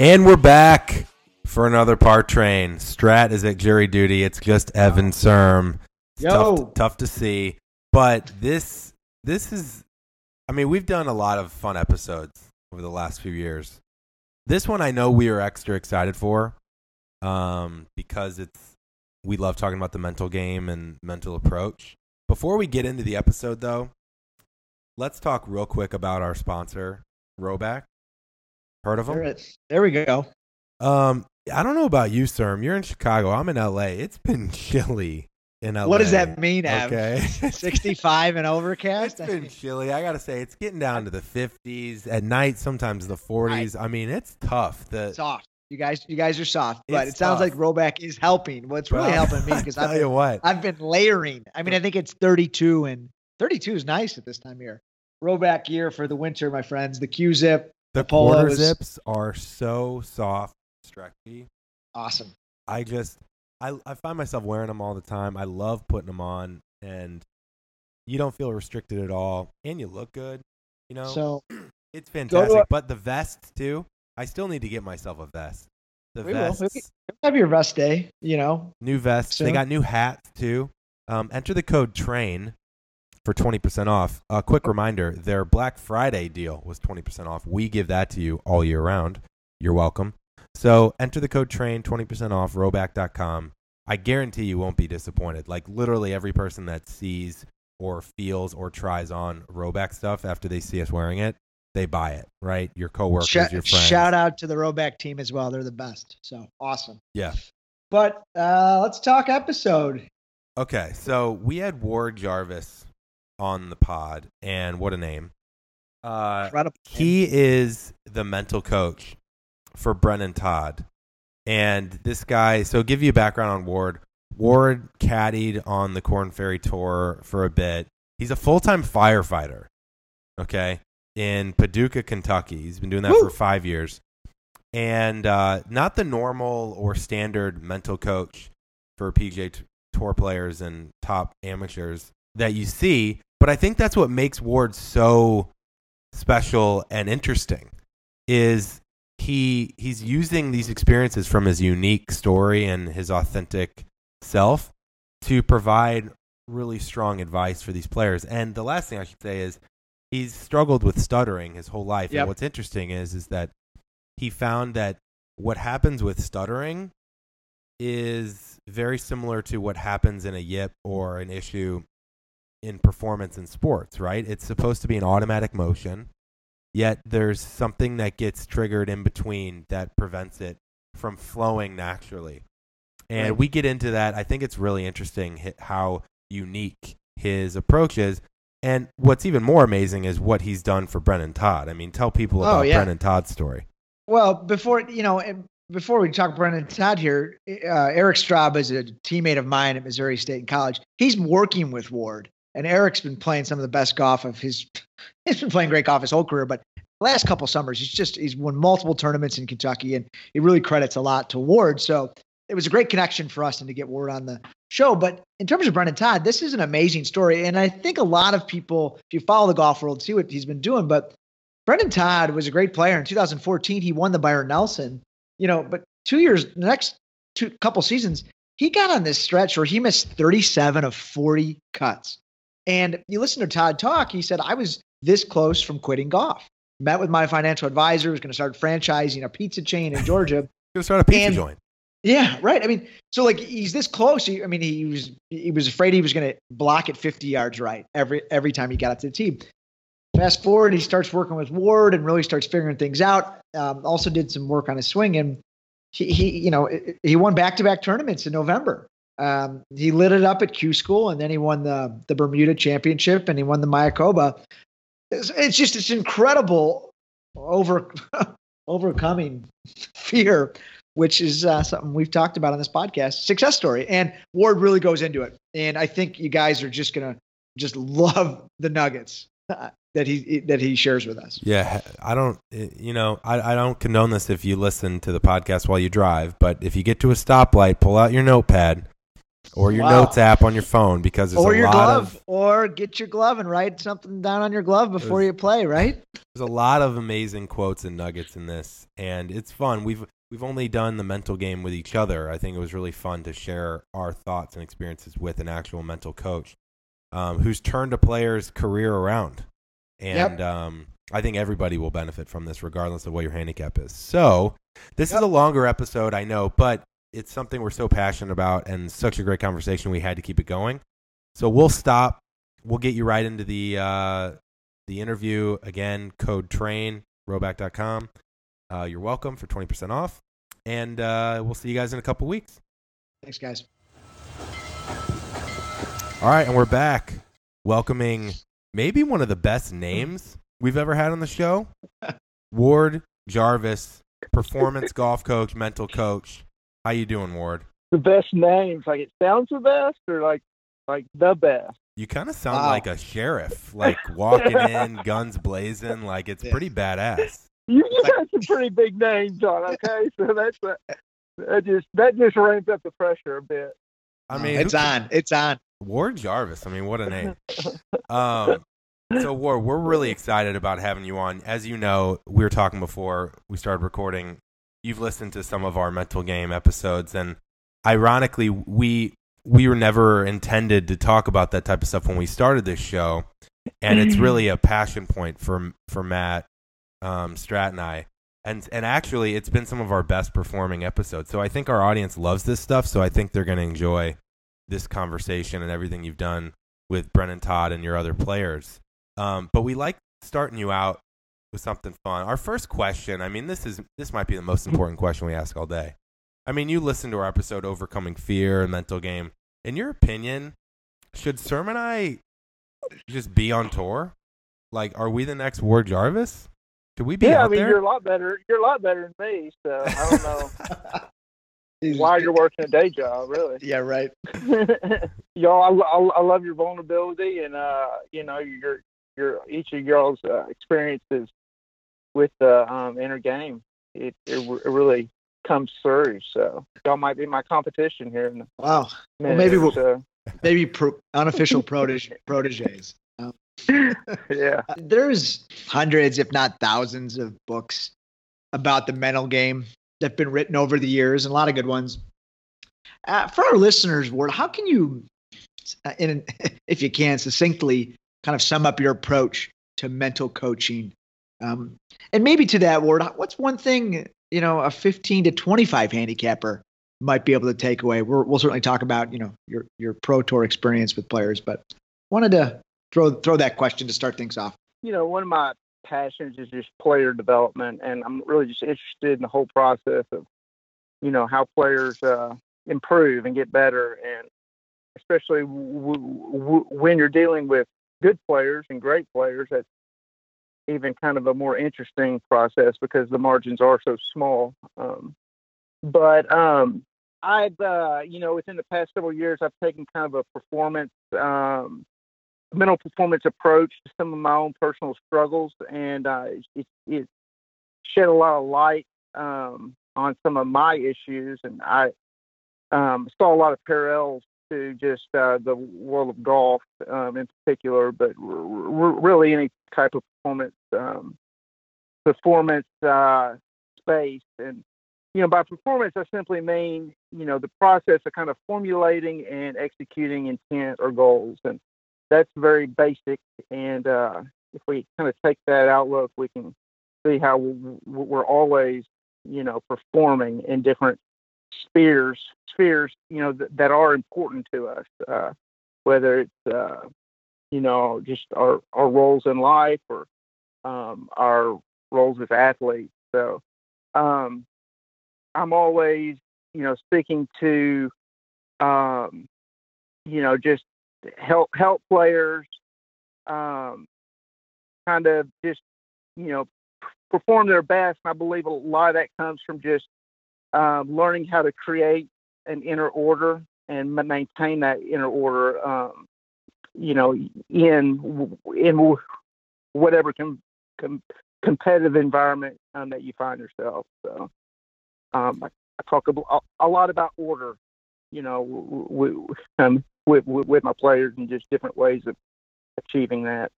And we're back for another part train. Strat is at jury duty. It's just Evan Serm. It's Yo. tough, tough to see, but this this is. I mean, we've done a lot of fun episodes over the last few years. This one, I know we are extra excited for, um, because it's we love talking about the mental game and mental approach. Before we get into the episode, though, let's talk real quick about our sponsor, Rhoback. Heard of them? There, there we go. Um, I don't know about you, Serm. You're in Chicago. I'm in LA. It's been chilly in LA. What does that mean, Ev? Okay. 65 and overcast? It's been chilly. I gotta say, it's getting down to the 50s at night. Sometimes the 40s. I mean, it's tough. The soft. You guys, you guys are soft, but it sounds tough. like Rhoback is helping. What's really helping me because I've tell you been, what. I've been layering. I mean, I think it's 32 and 32 is nice at this time of year. Rhoback gear for the winter, my friends. The Q-zip, The polo quarter is- zips are so soft, stretchy. awesome. I just, I, I find myself wearing them all the time. I love putting them on, and you don't feel restricted at all, and you look good. You know, So it's fantastic. a- but the vest too. I still need to get myself a vest. The We will. vests, have your vest day. You know, new vests. They got new hats too. Um, enter the code TRAIN for 20% off. A quick reminder their Black Friday deal was 20% off. We give that to you all year round. You're welcome. So enter the code TRAIN, 20% off, rhoback.com. I guarantee you won't be disappointed. Like literally every person that sees or feels or tries on Rhoback stuff after they see us wearing it, they buy it, right? Your coworkers, Shout- your friends. shout out to the Rhoback team as well. They're the best. So awesome. Yeah. But uh, let's talk episode. Okay, so we had Ward Jarvis on the pod, and what a name. Uh, he is the mental coach for Brendon Todd. And this guy, so give you a background on Ward. Ward caddied on the Korn Ferry Tour for a bit. He's a full time firefighter, okay, in Paducah, Kentucky. He's been doing that Woo! for five years. And uh, not the normal or standard mental coach for PJ t- Tour players and top amateurs that you see. But I think that's what makes Ward so special and interesting is he he's using these experiences from his unique story and his authentic self to provide really strong advice for these players. And the last thing I should say is he's struggled with stuttering his whole life. Yep. And what's interesting is is that he found that what happens with stuttering is very similar to what happens in a yip or an issue in performance in sports, right? It's supposed to be an automatic motion, yet there's something that gets triggered in between that prevents it from flowing naturally. And Right. we get into that. I think it's really interesting how unique his approach is. And what's even more amazing is what he's done for Brendon Todd. I mean, tell people Oh, about yeah. Brendon Todd's story. Well, before you know, before we talk Brendon Todd here, uh, Eric Straub is a teammate of mine at Missouri State College. He's working with Ward, and Eric's been playing some of the best golf of his. He's been playing great golf his whole career, but last couple summers, he's just he's won multiple tournaments in Kentucky, and he really credits a lot to Ward. So it was a great connection for us and to get Ward on the show. But in terms of Brendon Todd, this is an amazing story, and I think a lot of people, if you follow the golf world, see what he's been doing. But Brendon Todd was a great player. In 2014, he won the Byron Nelson. You know, but two years, the next two couple seasons, he got on this stretch where he missed 37 of 40 cuts. And you listen to Todd talk, he said, I was this close from quitting golf. Met with my financial advisor, was going to start franchising a pizza chain in Georgia. Go start a pizza And- joint. Yeah, right. I mean, so like he's this close. He, I mean, he was he was afraid he was going to block it 50 yards right every every time he got up to the tee. Fast forward, he starts working with Ward and really starts figuring things out. Um, also did some work on his swing, and he, he you know he won back to back tournaments in November. Um, he lit it up at Q School, and then he won the the Bermuda Championship, and he won the Mayakoba. It's, it's just it's incredible over overcoming fear which is uh, something we've talked about on this podcast. Success story, and Ward really goes into it. And I think you guys are just gonna just love the nuggets uh, that he that he shares with us. Yeah, I don't, you know, I, I don't condone this if you listen to the podcast while you drive, but if you get to a stoplight, pull out your notepad or your Wow. notes app on your phone because there's or a your lot glove, of or get your glove and write something down on your glove before you play. Right? there's a lot of amazing quotes and nuggets in this, and it's fun. We've we've only done the mental game with each other. I think it was really fun to share our thoughts and experiences with an actual mental coach um, who's turned a player's career around, and um, I think everybody will benefit from this, regardless of what your handicap is. So this is a longer episode, I know, but it's something we're so passionate about and such a great conversation. We had to keep it going. So we'll stop. We'll get you right into the uh, the interview again. Code train rhoback.com. Uh, you're welcome for twenty percent off, and uh, we'll see you guys in a couple weeks. Thanks, guys. All right, and we're back, welcoming maybe one of the best names we've ever had on the show, Ward Jarvis, performance golf coach, mental coach. How you doing, Ward? the best names. Like it sounds the best, or like like the best. You kind of sound Wow. like a sheriff, like walking in, guns blazing. Like it's Yeah. pretty badass. You you got some pretty big names on. Okay, so that's that just that just ramps up the pressure a bit. I mean, it's who- on. It's on. Ward Jarvis. I mean, what a name. Um, so Ward, we're really excited about having you on. As you know, we were talking before we started recording. You've listened to some of our mental game episodes, and ironically, we we were never intended to talk about that type of stuff when we started this show, and it's really a passion point for for Matt um, Strat and I. And and actually, it's been some of our best performing episodes. So I think our audience loves this stuff. So I think they're going to enjoy this conversation and everything you've done with Brendon Todd and your other players. Um, but we like starting you out with something fun. Our first question, I mean, this is this might be the most important question we ask all day. I mean, you listened to our episode Overcoming Fear and Mental Game. In your opinion, should Sermon I just be on tour? Like, are we the next Ward Jarvis? Should we be yeah, out I mean there? you're a lot better. You're a lot better than me. So I don't know why you're working a day job, really. Yeah, right. y'all, I, I, I love your vulnerability and uh, you know your your each of y'all's uh, experiences with the um, inner game. It, it it really comes through. So y'all might be my competition here in Wow. minute. maybe we'll- so. Maybe pro- unofficial protege- proteges. yeah. There's hundreds, if not thousands, of books about the mental game that have been written over the years, and a lot of good ones. Uh, for our listeners, Ward, how can you, uh, in, if you can, succinctly kind of sum up your approach to mental coaching? Um, and maybe to that, Ward, what's one thing you know a 15 to 25 handicapper might be able to take away? We're, we'll certainly talk about you know your your pro tour experience with players, but wanted to throw throw that question to start things off. you know, one of my passions is just player development, and I'm really just interested in the whole process of, you know, how players uh, improve and get better, and especially w- w- when you're dealing with good players and great players, that's even kind of a more interesting process because the margins are so small. Um, but um, I've, uh, you know, within the past several years, I've taken kind of a performance um, mental performance approach to some of my own personal struggles, and uh, it, it shed a lot of light um, on some of my issues, and I um, saw a lot of parallels to just uh, the world of golf um, in particular, but r- r- really any type of performance um, performance uh, space. And you know, by performance, I simply mean you know the process of kind of formulating and executing intent or goals, and that's very basic. And uh, if we kind of take that outlook, we can see how we're always, you know, performing in different spheres, spheres, you know, th- that are important to us. Uh, whether it's, uh, you know, just our our roles in life or um, our roles as athletes. So um, I'm always, you know, speaking to, um, you know, just help help players um, kind of just you know perform their best. And I believe a lot of that comes from just um, learning how to create an inner order and maintain that inner order. Um, you know, in in whatever com- com- competitive environment um, that you find yourself. So um, I, I talk a, a lot about order you know, with, um, with, with my players and just different ways of achieving that.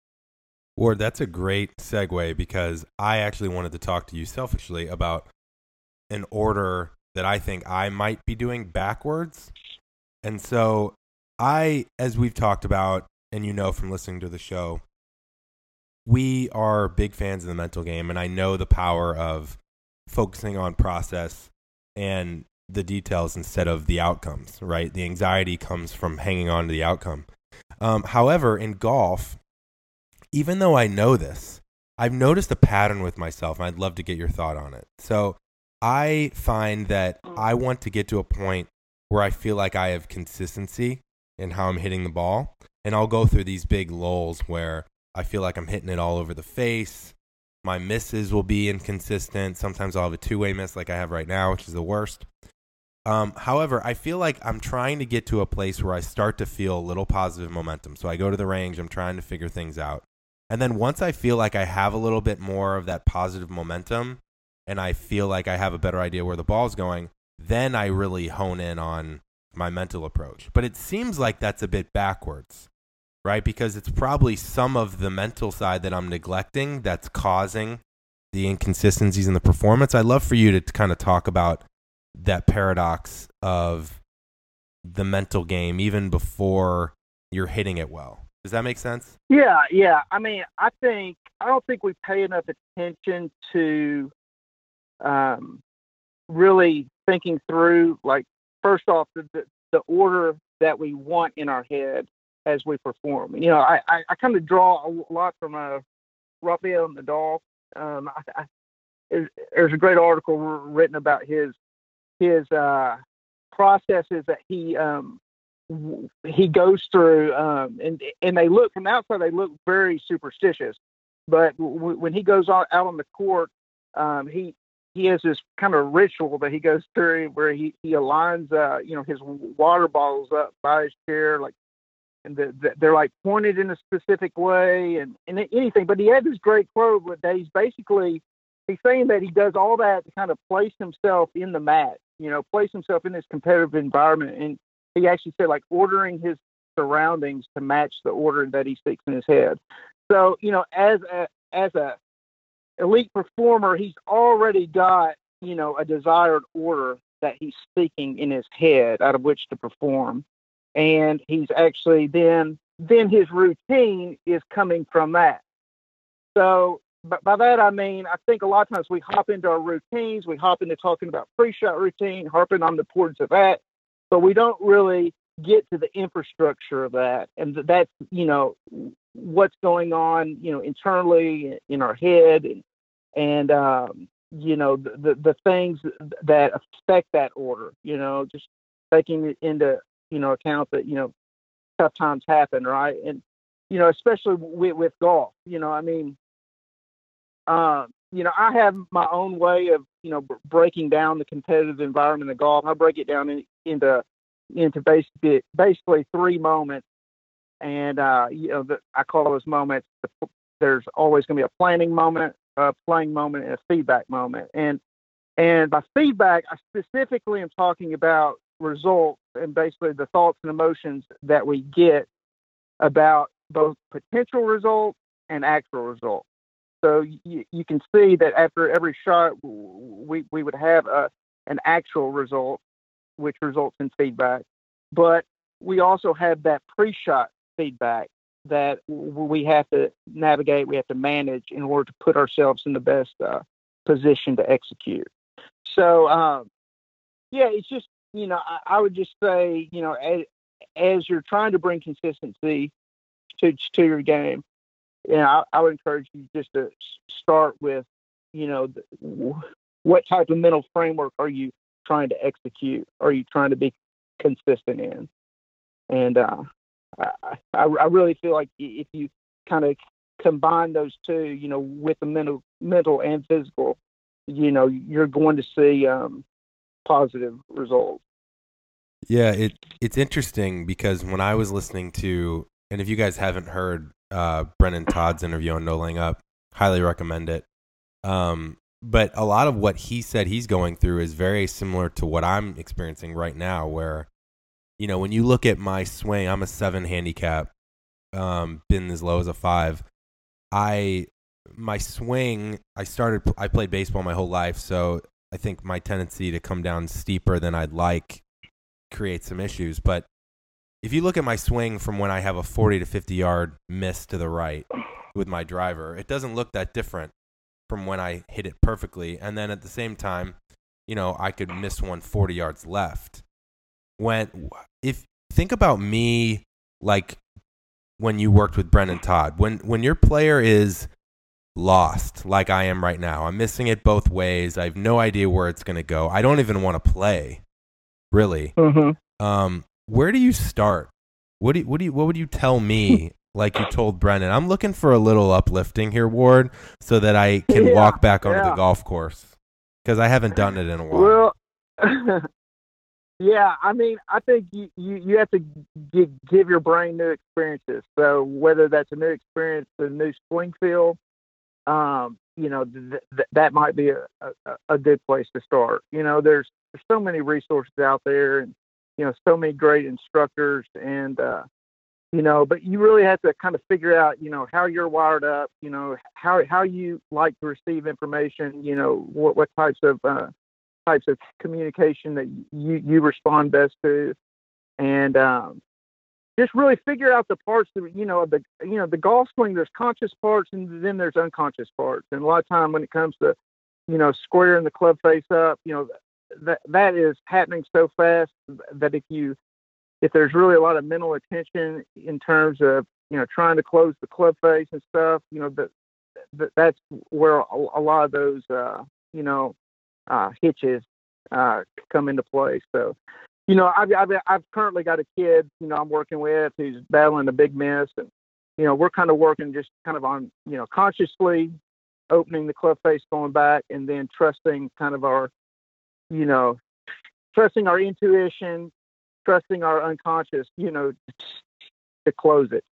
Ward, that's a great segue because I actually wanted to talk to you selfishly about an order that I think I might be doing backwards. And so I, as we've talked about, and you know from listening to the show, we are big fans of the mental game, and I know the power of focusing on process and the details instead of the outcomes, right? The anxiety comes from hanging on to the outcome. Um, however, in golf, even though I know this, I've noticed a pattern with myself, and I'd love to get your thought on it. So I find that I want to get to a point where I feel like I have consistency in how I'm hitting the ball. And I'll go through these big lulls where I feel like I'm hitting it all over the face. My misses will be inconsistent. Sometimes I'll have a two way miss like I have right now, which is the worst. Um, however, I feel like I'm trying to get to a place where I start to feel a little positive momentum. So I go to the range, I'm trying to figure things out. And then once I feel like I have a little bit more of that positive momentum and I feel like I have a better idea where the ball's going, then I really hone in on my mental approach. But it seems like that's a bit backwards right? Because it's probably some of the mental side that I'm neglecting that's causing the inconsistencies in the performance. I'd love for you to kind of talk about that paradox of the mental game even before you're hitting it well. Does that make sense? Yeah, yeah. I mean, I think I don't think we pay enough attention to um, really thinking through, like, first off, the, the, order that we want in our head as we perform. You know, I, I, I kind of draw a lot from uh, Rafael Nadal. Um, I, I, there's, a great article written about his his uh, processes that he um, he goes through, um, and and they look from the outside they look very superstitious, but w- when he goes on, out on the court, um, he he has this kind of ritual that he goes through where he he aligns uh, you know his water bottles up by his chair like and the, the, they're like pointed in a specific way and, and anything. But he had this great quote that he's basically he's saying that he does all that to kind of place himself in the match, you know, place himself in this competitive environment. And he actually said like ordering his surroundings to match the order that he seeks in his head. So, you know, as a as a elite performer, he's already got, you know, a desired order that he's speaking in his head out of which to perform and he's actually then then his routine is coming from that. So, but by that I mean I think a lot of times we hop into our routines, we hop into talking about pre-shot routine, harping on the importance of that, but we don't really get to the infrastructure of that, and that's you know what's going on you know internally in our head and and um, you know the, the things that affect that order. You know, just taking into you know, account that, you know, tough times happen, right? And, you know, especially with, with golf, you know, I mean, uh, you know, I have my own way of, you know, breaking down the competitive environment of golf. I break it down in, into, into basically, basically three moments. And, uh, you know, the, I call those moments, the, there's always going to be a planning moment, a playing moment, and a feedback moment. And, and by feedback, I specifically am talking about results and basically the thoughts and emotions that we get about both potential results and actual results. So you, you can see that after every shot, we, we would have a, an actual result, which results in feedback. But we also have that pre shot feedback that we have to navigate, we have to manage in order to put ourselves in the best uh, position to execute. So, um, yeah, it's just you know, I, I would just say, you know, as, as, you're trying to bring consistency to to your game, you know, I, I would encourage you just to start with, you know, the, what type of mental framework are you trying to execute? Are you trying to be consistent in? And uh, I, I, really feel like if you kind of combine those two, you know, with the mental, mental and physical, you know, you're going to see um, positive results. Yeah, it it's interesting because when I was listening to, and if you guys haven't heard uh, Brendon Todd's interview on No Laying Up, highly recommend it. Um, but a lot of what he said he's going through is very similar to what I'm experiencing right now, where you know, when you look at my swing, I'm a seven handicap, um, been as low as a five. I my swing, I started, I played baseball my whole life, so I think my tendency to come down steeper than I'd like creates some issues. But if you look at my swing from when I have a 40 to 50 yard miss to the right with my driver, it doesn't look that different from when I hit it perfectly. And then at the same time, you know, I could miss one 40 yards left. When, if, think about me like when you worked with Brendon Todd, when, when your player is lost like I am right now, I'm missing it both ways. I have no idea where it's going to go. I don't even want to play, really. Mm-hmm. Um, where do you start? What do you, what do you, what would you tell me? like you told Brendon, I'm looking for a little uplifting here, Ward, so that I can Yeah, walk back onto yeah. the golf course because I haven't done it in a while. Well, yeah, I mean, I think you, you, you have to give, give your brain new experiences. So whether that's a new experience, a new swing feel, um, you know, th- th- that might be a, a, a good place to start. You know, there's there's so many resources out there, and you know, so many great instructors, and uh, you know, but you really have to kind of figure out, you know, how you're wired up, you know, how how you like to receive information, you know, what what types of uh, types of communication that you you respond best to, and um, just really figure out the parts that you know of the you know the golf swing. There's conscious parts and then there's unconscious parts, and a lot of time when it comes to you know squaring the club face up, you know that that is happening so fast that if you if there's really a lot of mental attention in terms of you know trying to close the club face and stuff, you know that that's where a, a lot of those uh, you know uh, hitches uh, come into play. So, you know, I've, I've I've currently got a kid, you know, I'm working with who's battling a big miss, and you know, we're kind of working just kind of on you know consciously opening the club face, going back, and then trusting kind of our, you know, trusting our intuition, trusting our unconscious, you know, to close it.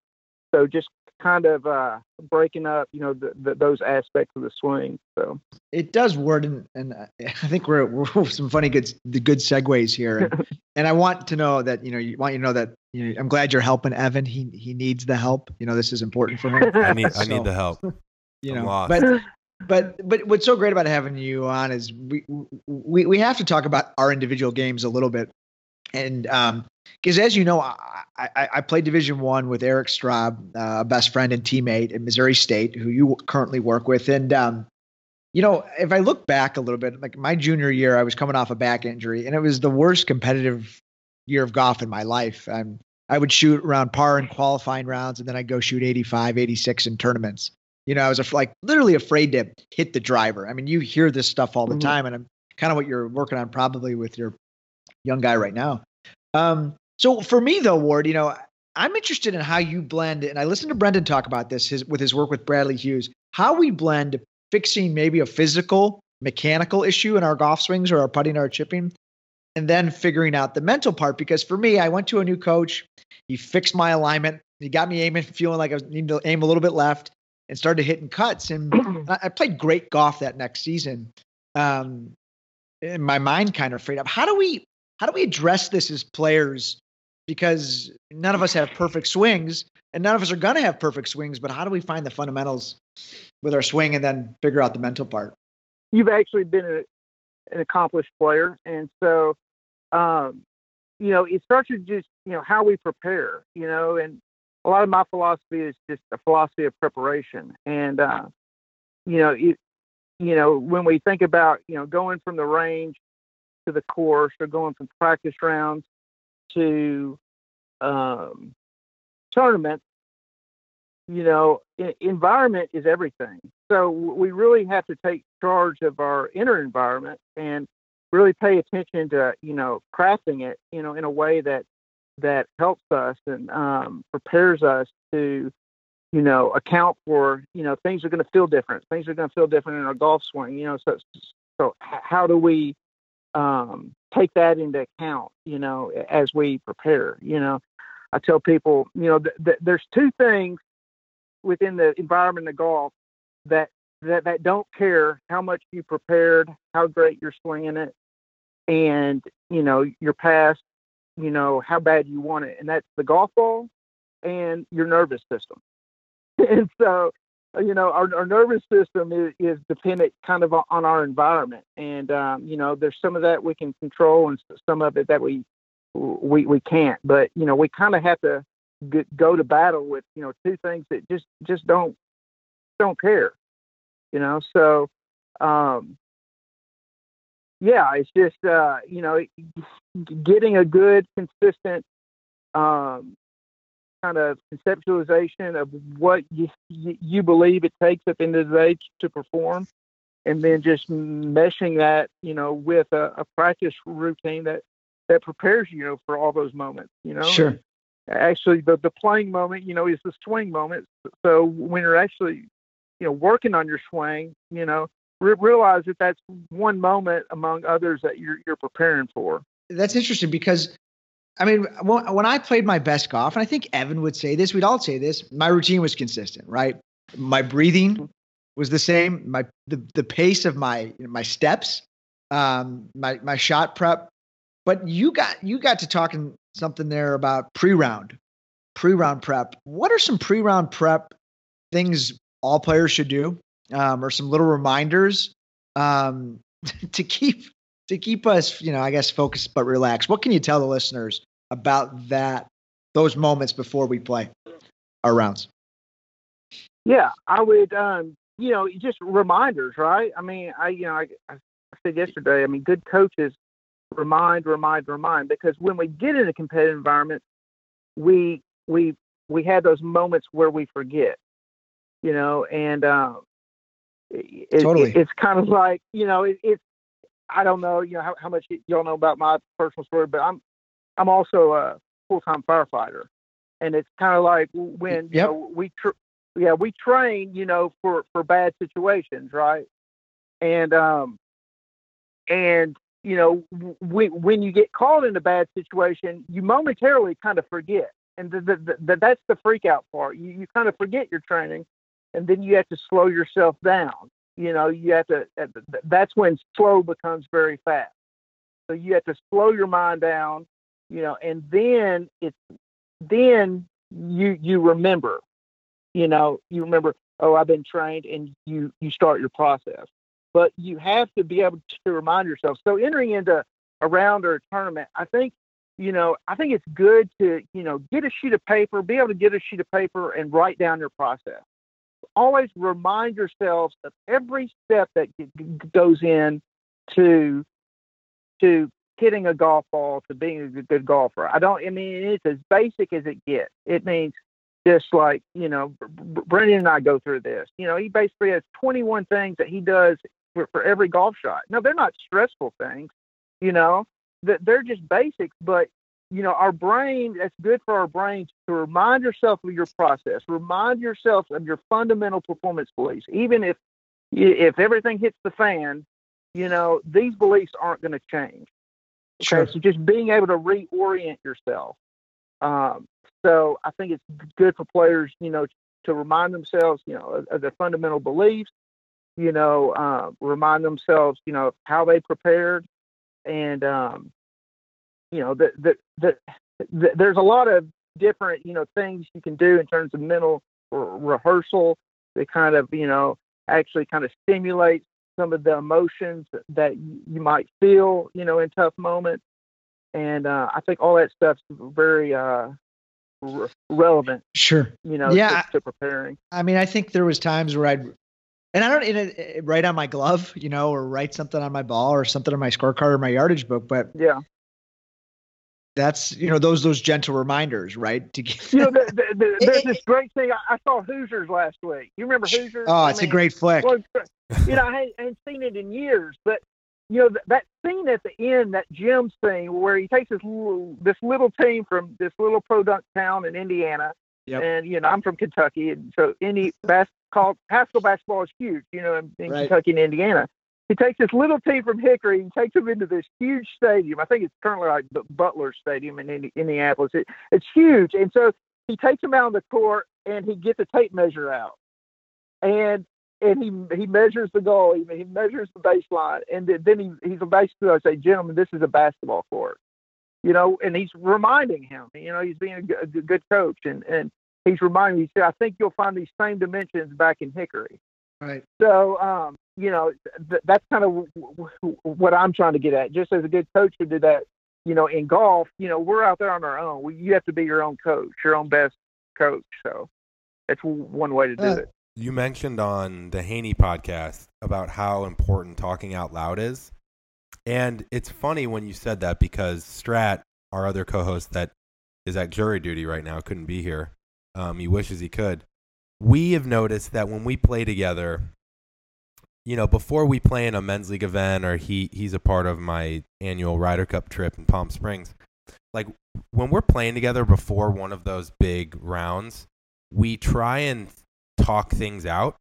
So just kind of uh, breaking up, you know, the, the, those aspects of the swing. So it does word and, and I think we're, we're some funny good the good segues here and, and I want to know that you know you want you to know that you know, I'm glad you're helping Evan he he needs the help you know this is important for him I need I need the help. you I'm know lost. but but but what's so great about having you on is we we we have to talk about our individual games a little bit and um because as you know I, I, I played division one with eric straub uh, a best friend and teammate at missouri state who you currently work with. And um you know if i look back a little bit like my junior year i was coming off a back injury and it was the worst competitive year of golf in my life. Um, i would shoot around par in qualifying rounds and then i'd go shoot 85 86 in tournaments. You know i was af- like literally afraid to hit the driver. I mean you hear this stuff all the Mhm. time and i'm kind of what you're working on probably with your young guy right now um, so for me though, Ward, you know, I'm interested in how you blend, and I listened to Brendon talk about this his, with his work with Bradley Hughes, how we blend fixing maybe a physical, mechanical issue in our golf swings or our putting or our chipping, and then figuring out the mental part. Because for me, I went to a new coach, he fixed my alignment, he got me aiming, feeling like I was needing to aim a little bit left, and started hitting cuts. And I played great golf that next season. Um, and my mind kind of freed up. How do we how do we address this as players? Because none of us have perfect swings, and none of us are gonna have perfect swings. But how do we find the fundamentals with our swing and then figure out the mental part? you've actually been a, an accomplished player, and so um, you know it starts with just you know how we prepare. You know, and a lot of my philosophy is just a philosophy of preparation, and uh, you know it, you know when we think about you know going from the range to the course or going from practice rounds to um, tournament, you know, environment is everything. So we really have to take charge of our inner environment and really pay attention to, you know, crafting it, you know, in a way that that helps us and um, prepares us to, you know, account for, you know, things are going to feel different. Things are going to feel different in our golf swing, you know. So, so how do we um, take that into account, you know, as we prepare? You know, I tell people, you know, th- th- there's two things within the environment of golf that that that don't care how much you prepared, how great you're swinging it, and you know your past you know how bad you want it, and that's the golf ball and your nervous system. and so, you know, our, our nervous system is, is dependent kind of on our environment, and um, you know, there's some of that we can control, and some of it that we we we can't. But you know, we kind of have to go to battle with you know two things that just just don't don't care. You know, so um, yeah, it's just uh, you know getting a good, consistent um, kind of conceptualization of what you, you believe it takes at the end of the day to perform, and then just meshing that you know with a, a practice routine that that prepares you know for all those moments. You know, sure. Actually, the the playing moment, you know, is the swing moment. So when you're actually you know working on your swing, you know, re- realize that that's one moment among others that you're you're preparing for. That's interesting because I mean, when I played my best golf, and I think Evan would say this, we'd all say this, my routine was consistent, right? My breathing was the same. My the, the pace of my you know, my steps, um, my my shot prep. But you got you got to talking something there about pre-round, pre-round prep. What are some pre-round prep things all players should do, um, or some little reminders um, to keep to keep us, you know, I guess focused but relaxed. What can you tell the listeners about that those moments before we play our rounds? Yeah, I would, um, you know, just reminders, right? I mean, I, you know, I, I said yesterday. I mean, good coaches remind, remind, remind, because when we get in a competitive environment, we we we have those moments where we forget, you know, and um, it, totally. It, it's kind of like, you know, it, it's I don't know, you know, how, how much y'all know about my personal story, but I'm I'm also a full time firefighter, and it's kind of like when yep. you know we tr- yeah we train you know for for bad situations, right? And um and you know we, when you get called in a bad situation, you momentarily kind of forget, and the, the, the, that's the freak out part. You you kind of forget your training, and then you have to slow yourself down you know, you have to, that's when slow becomes very fast. So you have to slow your mind down, you know, and then it's, then you, you remember, you know, you remember, oh, I've been trained and you, you start your process. But you have to be able to remind yourself. So entering into a round or a tournament, I think you know, I think it's good to, you know, get a sheet of paper, be able to get a sheet of paper and write down your process always remind yourselves of every step that goes in to to hitting a golf ball to being a good golfer. I don't. I mean, it's as basic as it gets. It means just like you know, Brendon and I go through this. You know, he basically has 21 things that he does for, for every golf shot. No, they're not stressful things. You know, that they're just basics, but you know, our brain, that's good for our brains to remind yourself of your process, remind yourself of your fundamental performance beliefs. Even if if everything hits the fan, you know, these beliefs aren't going to change. Okay? Sure. So just being able to reorient yourself. Um, so I think it's good for players, you know, to remind themselves, you know, of, of their fundamental beliefs, you know, uh, remind themselves, you know, how they prepared and, um, you know, the, the, the, the, there's a lot of different, you know, things you can do in terms of mental re- rehearsal to kind of, you know, actually kind of stimulate some of the emotions that you might feel, you know, in tough moments. And uh, I think all that stuff's very uh, re- relevant. Sure. You know, yeah, to, to, preparing. I mean, I think there was times where I'd, and I don't in a, write on my glove, you know, or write something on my ball or something on my scorecard or my yardage book, but yeah, that's you know those those gentle reminders, right? To get you know, the, the, the, there's this great thing. I, I, saw Hoosiers last week. You remember Hoosiers? Oh, it's I mean, a great flick. Well, you know, I hadn't, I hadn't, seen it in years, but you know that, that scene at the end, that gym scene, where he takes this little this little team from this little product town in Indiana, yep. and you know I'm from Kentucky, and so any basketball Haskell basketball is huge, you know, in, in right. Kentucky and Indiana he takes this little team from Hickory and takes them into this huge stadium. I think it's currently like Butler Stadium in Indianapolis. It, it's huge, and so he takes them out on the court and he gets a tape measure out, and and he he measures the goal. He, he measures the baseline, and then he he's basically I say, gentlemen, this is a basketball court. you know, and he's reminding him, you know, he's being a, good, good coach, and and he's reminding me. He said, I think you'll find these same dimensions back in Hickory. Right. So, um, you know, th- that's kind of w- w- what I'm trying to get at. Just as a good coach would do that, you know, in golf, you know, we're out there on our own. We, you have to be your own coach, your own best coach. So that's one way to do uh, it. You mentioned on the Haney podcast about how important talking out loud is. And it's funny when you said that because Strat, our other co host that is at jury duty right now, couldn't be here. Um, he wishes he could. We have noticed that when we play together, you know, before we play in a men's league event or he he's a part of my annual Ryder Cup trip in Palm Springs, like when we're playing together before one of those big rounds, we try and talk things out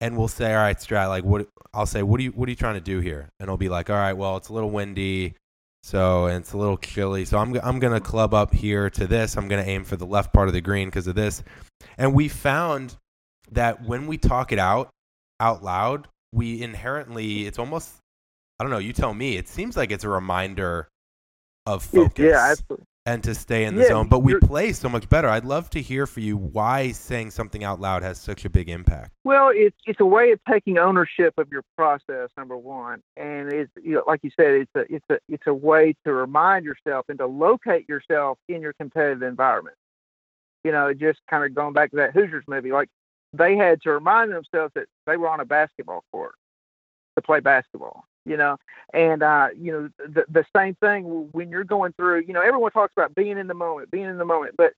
and we'll say, all right, Strat, like what I'll say, what are you what are you trying to do here? And he'll be like, all right, well, it's a little windy, so and it's a little chilly, so I'm I'm gonna club up here to this. I'm gonna aim for the left part of the green because of this. And we found that when we talk it out out loud, we inherently it's almost I don't know. You tell me. It seems like it's a reminder of focus. Yeah, absolutely and to stay in the yeah, zone. But we play so much better. I'd love to hear for you why saying something out loud has such a big impact. Well, it's it's a way of taking ownership of your process, number one, and it's you know, like you said, it's a it's a it's a way to remind yourself and to locate yourself in your competitive environment. You know, just kind of going back to that Hoosiers movie, like they had to remind themselves that they were on a basketball court to play basketball you know? And uh you know the the same thing when you're going through you know everyone talks about being in the moment being in the moment but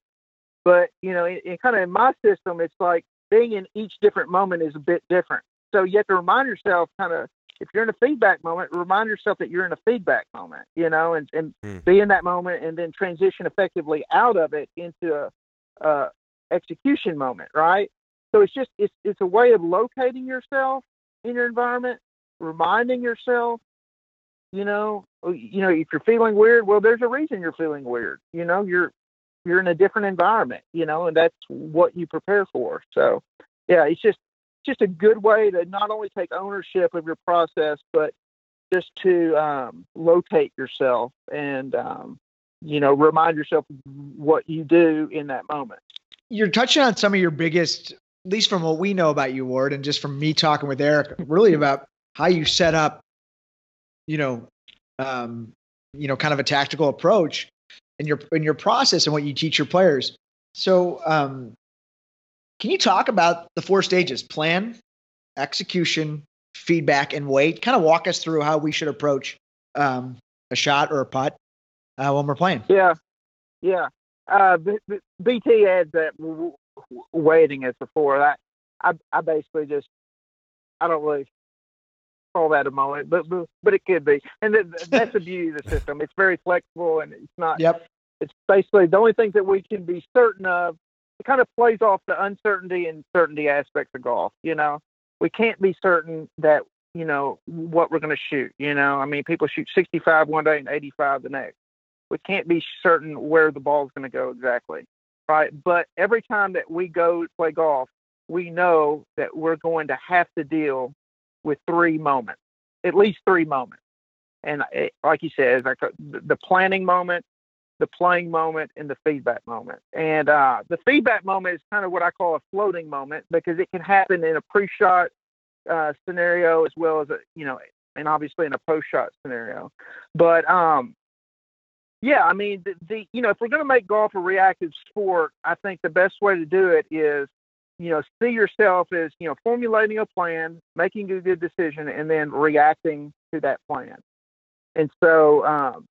but you know in, in kind of in my system it's like being in each different moment is a bit different. So you have to remind yourself kind of if you're in a feedback moment remind yourself that you're in a feedback moment you know and and mm. be in that moment and then transition effectively out of it into a, a execution moment right so it's just it's it's a way of locating yourself in your environment reminding yourself, you know, oh, you know, if you're feeling weird, well, there's a reason you're feeling weird. You know, you're you're in a different environment, you know, and that's what you prepare for. So, yeah, it's just just a good way to not only take ownership of your process, but just to um, locate yourself and um, you know remind yourself what you do in that moment. You're touching on some of your biggest, at least from what we know about you, Ward, and just from me talking with Eric, really about how you set up, you know, um, you know, kind of a tactical approach in your in your process and what you teach your players. So, um, can you talk about the four stages: plan, execution, feedback, and wait? Kind of walk us through how we should approach um, a shot or a putt uh, when we're playing. Yeah, yeah. Uh, B- B- BT adds that waiting as before. I, I, I basically just I don't really call that a moment, but but, but it could be, and that, that's the beauty of the system. It's very flexible, and it's not. Yep. It's basically the only thing that we can be certain of. It kind of plays off the uncertainty and certainty aspects of golf. You know, we can't be certain that you know what we're going to shoot. You know, I mean, people shoot 65 one day and 85 the next. We can't be certain where the ball is going to go exactly, right? But every time that we go play golf, we know that we're going to have to deal with three moments, at least three moments. And it, like you said, like the planning moment, the playing moment, and the feedback moment. And uh, the feedback moment is kind of what I call a floating moment because it can happen in a pre-shot uh, scenario as well as a you know, and obviously in a post-shot scenario. But um, yeah, I mean the, the you know if we're going to make golf a reactive sport, I think the best way to do it is you know, see yourself as, you know, formulating a plan, making a good decision, and then reacting to that plan. And so, um,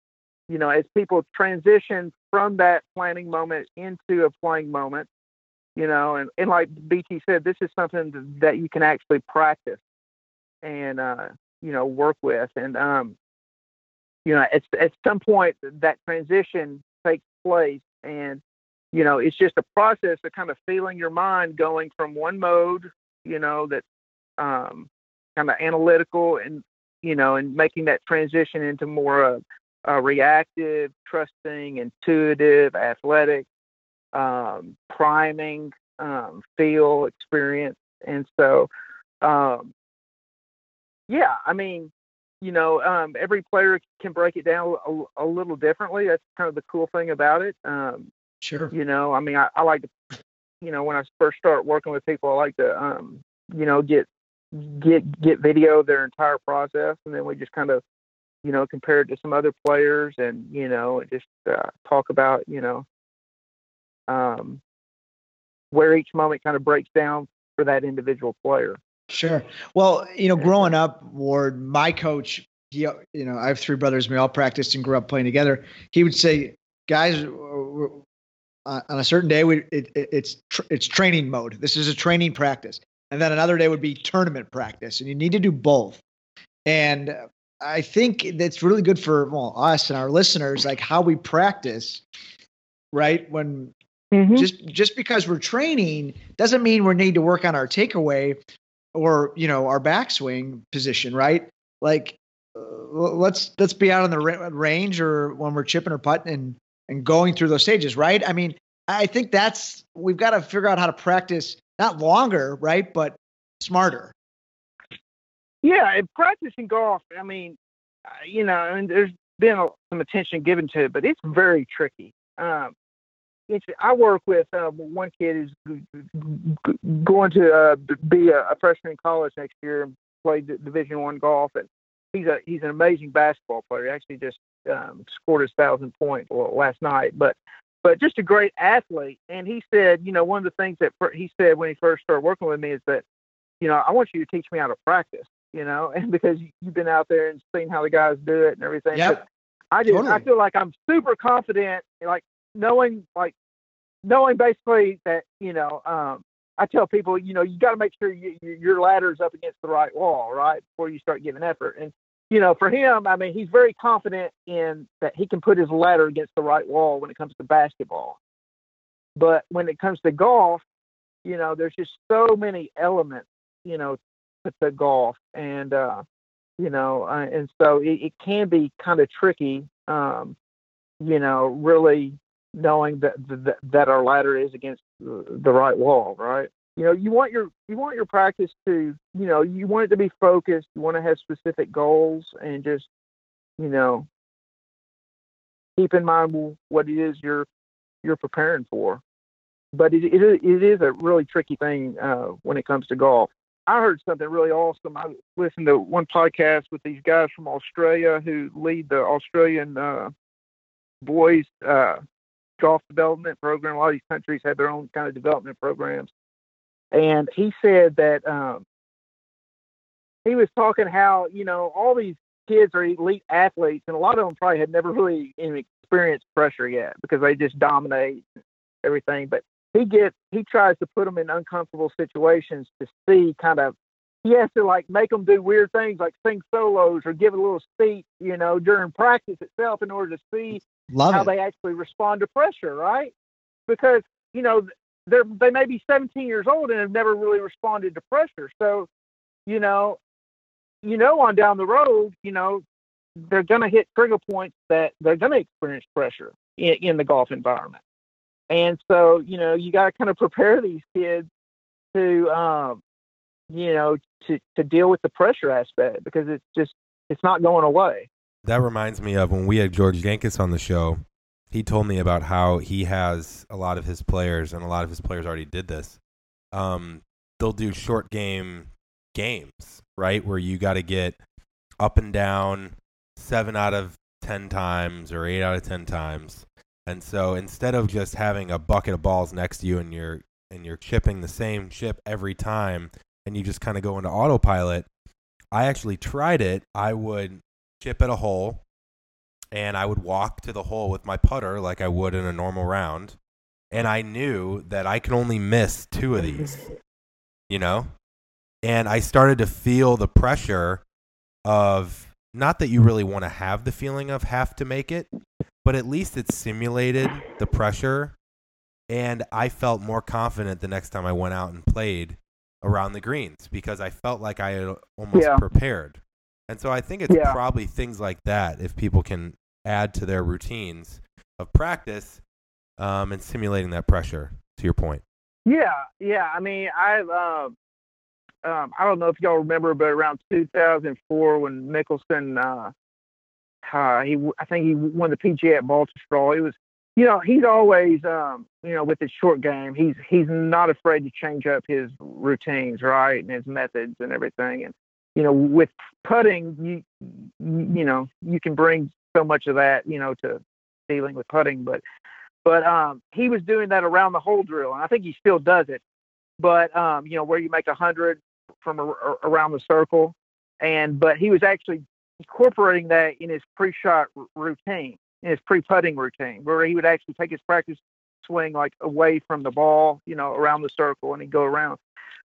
you know, as people transition from that planning moment into a playing moment, you know, and, and like BT said, this is something that you can actually practice and, uh, you know, work with. And, um, you know, at, at some point that transition takes place and you know, it's just a process of kind of feeling your mind going from one mode, you know, that um, kind of analytical and, you know, and making that transition into more of a reactive, trusting, intuitive, athletic, um, priming, um, feel experience. And so, um, yeah, I mean, you know, um, every player can break it down a, a, little differently. That's kind of the cool thing about it. Um, sure. You know, I mean, I, I like to, you know, when I first start working with people, I like to, um, you know, get get get video of their entire process, and then we just kind of, you know, compare it to some other players, and you know, just uh, talk about, you know, um, where each moment kind of breaks down for that individual player. Sure. Well, you know, growing up, Ward, my coach, he, you know, I have three brothers. We all practiced and grew up playing together. He would say, guys, on a certain day, we, it, it, it's tr- it's training mode. This is a training practice, and then another day would be tournament practice, and you need to do both. And I think that's really good for well us and our listeners, like how we practice, right? When mm-hmm. just just because we're training doesn't mean we need to work on our takeaway or you know our backswing position, right? Like uh, let's let's be out on the range or when we're chipping or putting and and going through those stages, right? I mean, I think that's we've got to figure out how to practice not longer, right, but smarter. Yeah, and practicing golf. I mean, uh, you know, I and there's been some attention given to it, but it's very tricky. Um, I work with uh, one kid who's going to uh, be a, a, freshman in college next year and play Division One golf, and he's a he's an amazing basketball player. He actually just um, scored his thousand point last night, but but just a great athlete. And he said, you know, one of the things that he said when he first started working with me is that, you know, I want you to teach me how to practice. You know, and because you've been out there and seen how the guys do it and everything. Yeah. I just totally. I feel like I'm super confident, like knowing like knowing basically that you know um, I tell people you know you got to make sure you, you, your ladder is up against the right wall right before you start giving effort. And you know for him I mean he's very confident in that he can put his ladder against the right wall when it comes to basketball. But when it comes to golf you know there's just so many elements you know to, the golf. And uh you know uh, and so it, it can be kind of tricky um you know really knowing that, that that our ladder is against the right wall, right? You know, you want your you want your practice to, you know, you want it to be focused. You want to have specific goals and just, you know, keep in mind what it is you're you're preparing for. But it it, it is a really tricky thing uh, when it comes to golf. I heard something really awesome. I listened to one podcast with these guys from Australia who lead the Australian uh, boys uh, golf development program. A lot of these countries have their own kind of development programs. And he said that um, he was talking how, you know, all these kids are elite athletes, and a lot of them probably had never really experienced pressure yet because they just dominate everything. But he gets he tries to put them in uncomfortable situations to see kind of he has to like make them do weird things like sing solos or give a little speech, you know, during practice itself in order to see Love how it. they actually respond to pressure, right? Because you know they're they may be 17 years old and have never really responded to pressure. So, you know, you know, on down the road, you know, they're going to hit trigger points that they're going to experience pressure in, in the golf environment. And so, you know, you got to kind of prepare these kids to, um, you know, to to deal with the pressure aspect because it's just it's not going away that reminds me of when we had George Gankas on the show. He told me about how he has a lot of his players, and a lot of his players already did this. Um, they'll do short game games, right, where you got to get up and down seven out of ten times or eight out of ten times. And so instead of just having a bucket of balls next to you and you're and you're chipping the same chip every time and you just kind of go into autopilot, I actually tried it. I would chip at a hole, and I would walk to the hole with my putter like I would in a normal round. And I knew that I could only miss two of these, you know? And I started to feel the pressure of not that you really want to have the feeling of have to make it, but at least it simulated the pressure. And I felt more confident the next time I went out and played around the greens because I felt like I had almost yeah. prepared. And so I think it's yeah. probably things like that if people can add to their routines of practice um, and simulating that pressure. To your point. Yeah, yeah. I mean, I've uh, um, I don't know if y'all remember, but around 2004 when Mickelson, uh, uh, he I think he won the PGA at Baltusrol. It was, you know, he's always, um, you know, with his short game, he's he's not afraid to change up his routines, right, and his methods and everything. And you know, with putting, you you know, you can bring so much of that, you know, to dealing with putting, but but um, he was doing that around the hole drill, and I think he still does it. But um, you know, where you make a hundred from a, around the circle, and but he was actually incorporating that in his pre-shot r- routine, in his pre-putting routine, where he would actually take his practice swing like away from the ball, you know, around the circle, and he'd go around.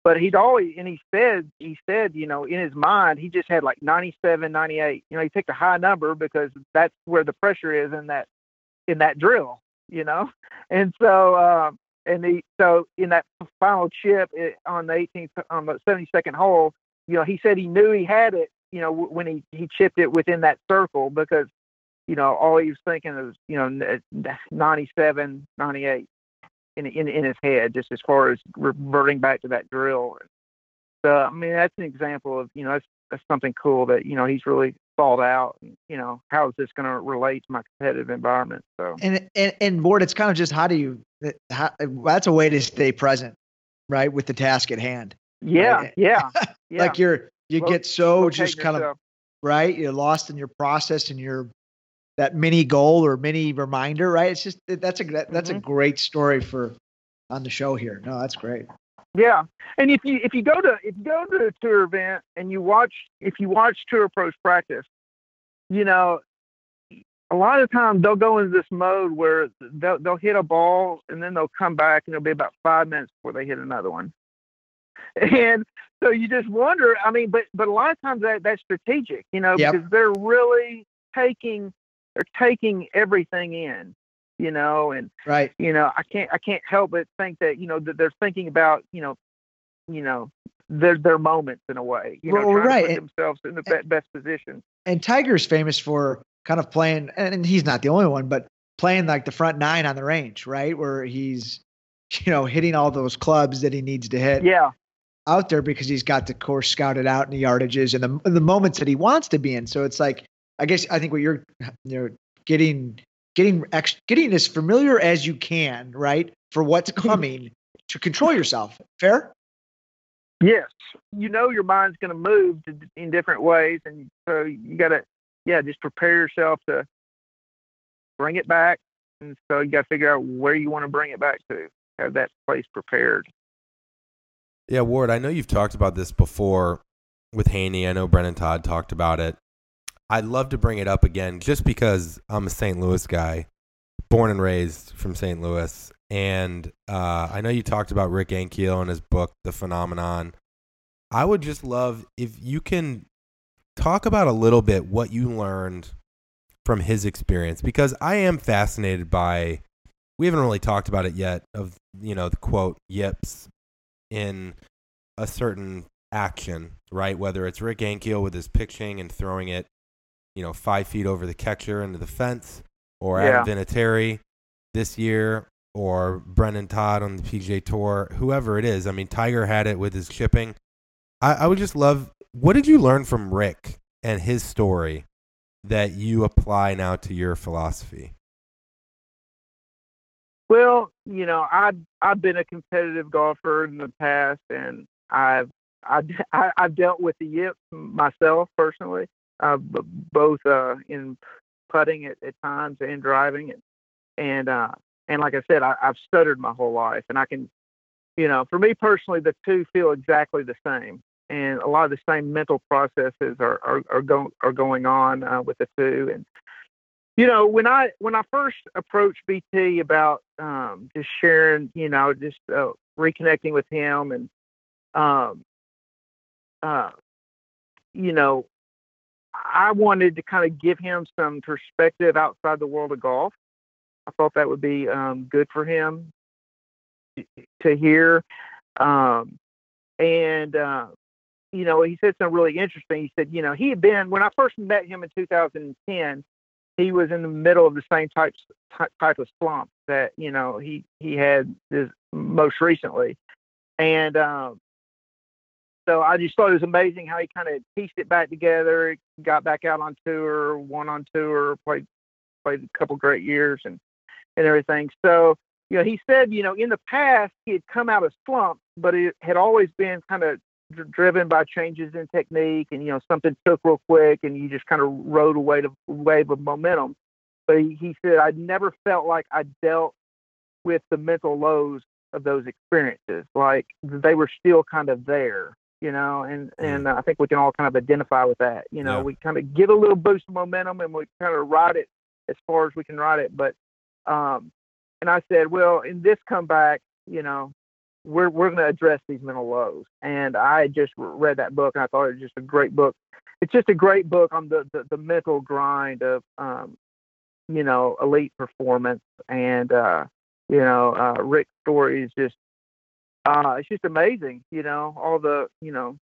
But he'd always, and he said, he said, you know, in his mind, he just had like 97, 98. You know, he picked a high number because that's where the pressure is in that in that drill, you know. And so, um, and he so in that final chip it, on the 18th on the 72nd hole, you know, he said he knew he had it, you know, when he he chipped it within that circle because, you know, all he was thinking was, you know, 97, 98 in in in his head, just as far as reverting back to that drill. So I mean, that's an example of you know that's that's something cool that you know he's really thought out. You know, how is this going to relate to my competitive environment? So and and and Ward, it's kind of just how do you? Uh, how, that's a way to stay present, right, with the task at hand. Yeah, right? yeah, yeah. like you're you get so just kind yourself. of right. You're lost in your process and your that mini goal or mini reminder, right? It's just that's a that, that's Mhm. a great story for on the show here. No, that's great. Yeah, and if you if you go to if you go to a tour event and you watch if you watch tour pros practice, you know, a lot of times they'll go into this mode where they'll they'll hit a ball and then they'll come back and it'll be about five minutes before they hit another one, and so you just wonder. I mean, but but a lot of times that that's strategic, you know, Yep. because they're really taking they're taking everything in, you know, and Right. you know, I can't I can't help but think that you know that they're thinking about you know, you know their their moments in a way. You know, Well, right, put and- themselves in the be- best position. And Tiger's famous for kind of playing, and and he's not the only one, but playing like the front nine on the range, right, where he's you know hitting all those clubs that he needs to hit. Yeah, out there because he's got the course scouted out and the yardages and the and the moments that he wants to be in. So it's like I guess I think what you're you know getting getting ex, getting as familiar as you can, right, for what's mm-hmm. coming to control yourself. Fair? yes, you know your mind's going to move in different ways, and so you got to yeah just prepare yourself to bring it back. And so you got to figure out where you want to bring it back to. Have that place prepared. Yeah, Ward, I know you've talked about this before with Haney. I know Brendon Todd talked about it. I'd love to bring it up again just because I'm a St. Louis guy, born and raised from St. Louis. And uh, I know you talked about Rick Ankiel and his book, The Phenomenon. I would just love if you can talk about a little bit what you learned from his experience because I am fascinated by we haven't really talked about it yet of you know the quote yips in a certain action, right? Whether it's Rick Ankiel with his pitching and throwing it, you know, five feet over the catcher into the fence, or Adam Vinatieri this year, or Brendon Todd on the PGA Tour, whoever it is. I mean, Tiger had it with his chipping. I, I would just love. What did you learn from Rick and his story that you apply now to your philosophy? Well, you know, I I've been a competitive golfer in the past, and I've I, I I've dealt with the yips myself personally, uh, both uh, in putting at, at times and driving, and and uh, and like I said, I, I've stuttered my whole life, and I can, you know, for me personally, the two feel exactly the same, and a lot of the same mental processes are are are, go, are going on uh, with the two, and you know when i when i first approached bt about um just sharing you know just uh, reconnecting with him and um uh you know i wanted to kind of give him some perspective outside the world of golf. I thought that would be um good for him to hear. Um and uh you know he said something really interesting. He said you know he had been when i first met him in 2010 he was in the middle of the same type type of slump that you know he he had this most recently, and um, so I just thought it was amazing how he kind of pieced it back together, got back out on tour, won on tour, played played a couple great years and and everything. So you know, he said, you know, in the past he had come out of slump, but it had always been kind of dr- driven by changes in technique, and you know, something took real quick, and you just kind of rode away of wave of momentum. But he, he said, I never felt like I dealt with the mental lows of those experiences, like they were still kind of there, you know, and and I think we can all kind of identify with that. You know, Yeah. we kind of give a little boost of momentum, and we kind of ride it as far as we can ride it, but um, and I said, well, in this comeback, you know, we're we're going to address these mental lows. And I just read that book, and I thought it was just a great book. It's just a great book on the the, the mental grind of, um, you know, elite performance. And uh, you know, uh, Rick's story is just, uh, it's just amazing. You know, all the you know,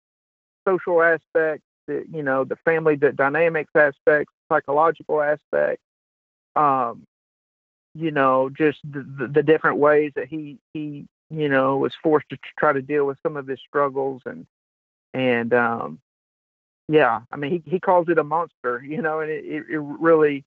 social aspects, the you know, the family the dynamics aspects, psychological aspects. Um, you know, just the, the, different ways that he he you know was forced to try to deal with some of his struggles and and um, yeah, I mean he he calls it a monster, you know, and it it, it really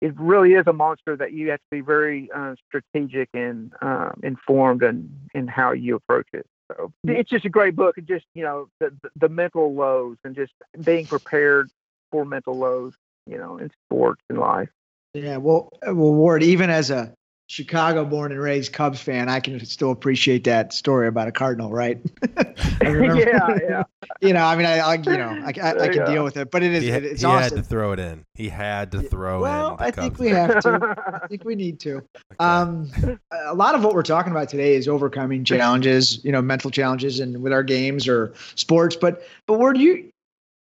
it really is a monster that you have to be very uh, strategic and um, informed and in how you approach it. So it's just a great book, and just you know the, the the mental lows and just being prepared for mental lows, you know, in sports and life. Yeah, well, uh, well, Ward, even as a Chicago-born and raised Cubs fan, I can still appreciate that story about a Cardinal, right? Remember- yeah, yeah. you know, I mean, I, I you know, I, I, I can Yeah. deal with it, but it is, He, it, it's he had to throw it in. He had to throw well, in. the I think we thing. have to. I think we need to. Okay. Um, a lot of what we're talking about today is overcoming challenges, you know, mental challenges, and with our games or sports. But, but where do you?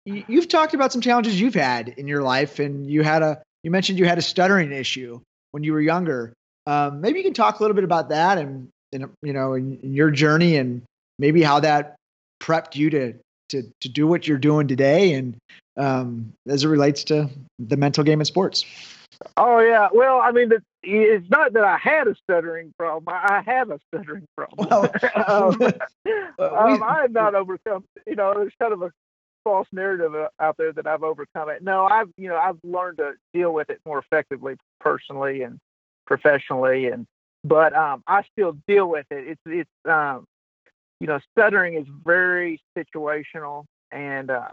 you- You've talked about some challenges you've had in your life, and you had a. You mentioned you had a stuttering issue when you were younger. Um, maybe you can talk a little bit about that, and, and you know, in, in your journey, and maybe how that prepped you to to to do what you're doing today, and um, as it relates to the mental game in sports. Oh yeah. Well, I mean, it's not that I had a stuttering problem. I have a stuttering problem. Well, um, Well, um, I have not overcome. You know, there's kind of a false narrative uh, out there that I've overcome it. No, I've you know I've learned to deal with it more effectively personally and professionally, and but um, I still deal with it. It's it's um, you know stuttering is very situational, and uh,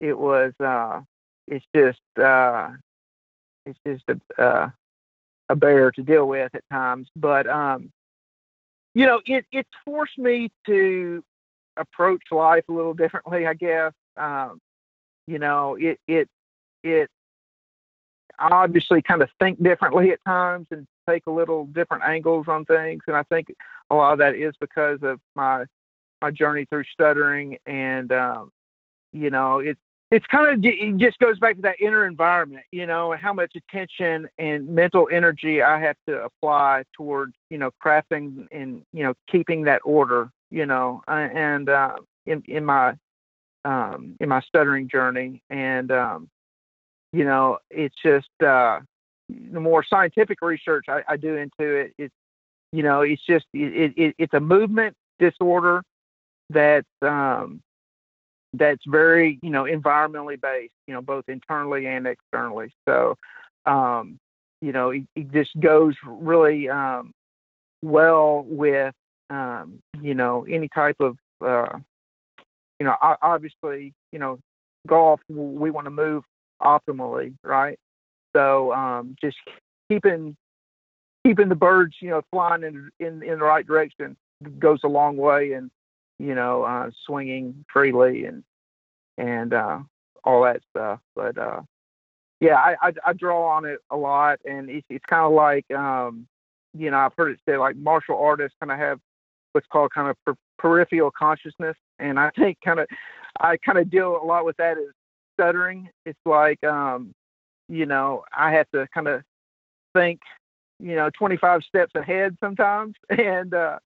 it was uh, it's just uh, it's just a uh, a bear to deal with at times. But um, you know, it it's forced me to approach life a little differently, I guess. Um, you know, it it it obviously kind of think differently at times and take a little different angles on things, and I think a lot of that is because of my my journey through stuttering, and um, you know, it's it's kind of it just goes back to that inner environment, you know, and how much attention and mental energy I have to apply towards, you know, crafting and you know keeping that order, you know, uh, and uh, in in my um, in my stuttering journey, and um, you know, it's just uh, the more scientific research I, I do into it, it's you know, it's just it, it it's a movement disorder that's um, that's very you know environmentally based you know both internally and externally. So um you know it, it just goes really um well with um you know any type of uh you know obviously you know golf we want to move optimally right so um just keeping keeping the birds you know flying in in in the right direction goes a long way and you know, uh, swinging freely and and uh, all that stuff. But uh, yeah, I, I I draw on it a lot, and it's it's kind of like um, you know I've heard it said like martial artists kind of have what's called kind of per- peripheral consciousness, and I think kind of I kind of deal a lot with that as stuttering. It's like um, you know I have to kind of think you know 25 steps ahead sometimes, and uh,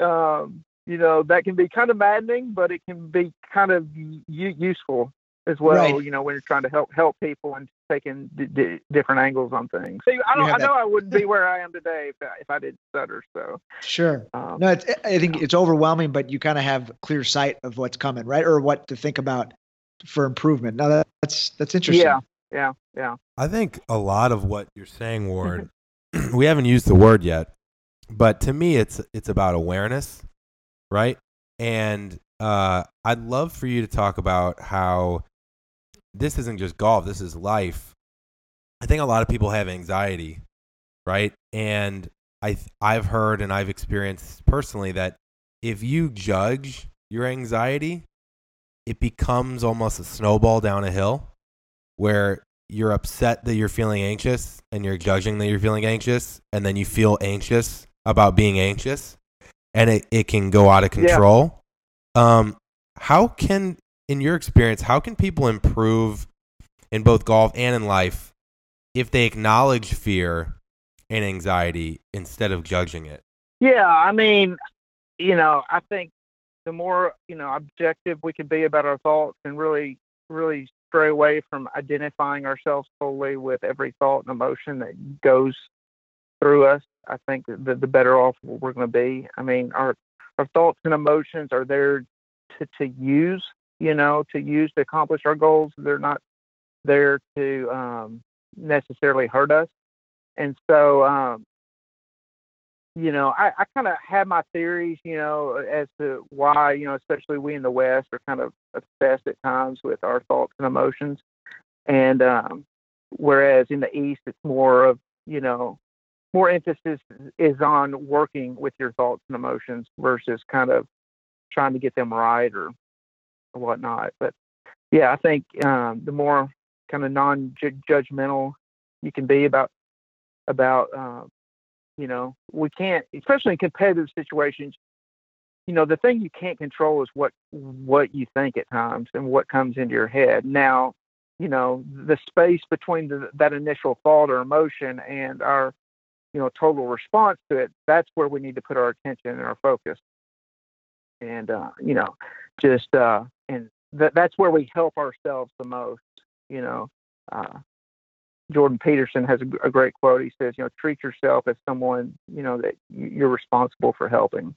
um, you know that can be kind of maddening, but it can be kind of u- useful as well. Right. You know, when you're trying to help help people and taking d- d- different angles on things. See, I don't. I know that- I wouldn't be where I am today if I, if I did stutter. So, Sure. um, No, it's, I think it's overwhelming, but you kind of have clear sight of what's coming, right? Or what to think about for improvement. Now that, that's that's interesting. yeah, yeah, yeah. I think a lot of what you're saying, Ward, we haven't used the word yet, but to me, it's it's about awareness, right? And uh, I'd love for you to talk about how this isn't just golf; this is life. I think a lot of people have anxiety, right? And I I've heard and I've experienced personally that if you judge your anxiety, it becomes almost a snowball down a hill where you're upset that you're feeling anxious and you're judging that you're feeling anxious and then you feel anxious about being anxious and it, it can go out of Yeah. control um, how can in your experience how can people improve in both golf and in life if they acknowledge fear and anxiety instead of judging it Yeah, I mean, you know, I think the more you know objective we can be about our thoughts and really, really stray away from identifying ourselves solely with every thought and emotion that goes through us, I think the the better off we're going to be. I mean, our our thoughts and emotions are there to to use, you know, to use to accomplish our goals. They're not there to um, necessarily hurt us. And so, um, you know, I, I kind of have my theories, you know, as to why, you know, especially we in the West are kind of obsessed at times with our thoughts and emotions. And um, whereas in the East, it's more of, you know, more emphasis is on working with your thoughts and emotions versus kind of trying to get them right or, or whatnot. But yeah, I think um, the more kind of non-judgmental you can be about about um, you know we can't especially in competitive situations you know the thing you can't control is what what you think at times and what comes into your head. Now you know the space between the, that initial thought or emotion and our you know total response to it that's where we need to put our attention and our focus. And uh you know just uh and that that's where we help ourselves the most you know uh Jordan Peterson has a great quote. He says, "You know, treat yourself as someone you know that you're responsible for helping."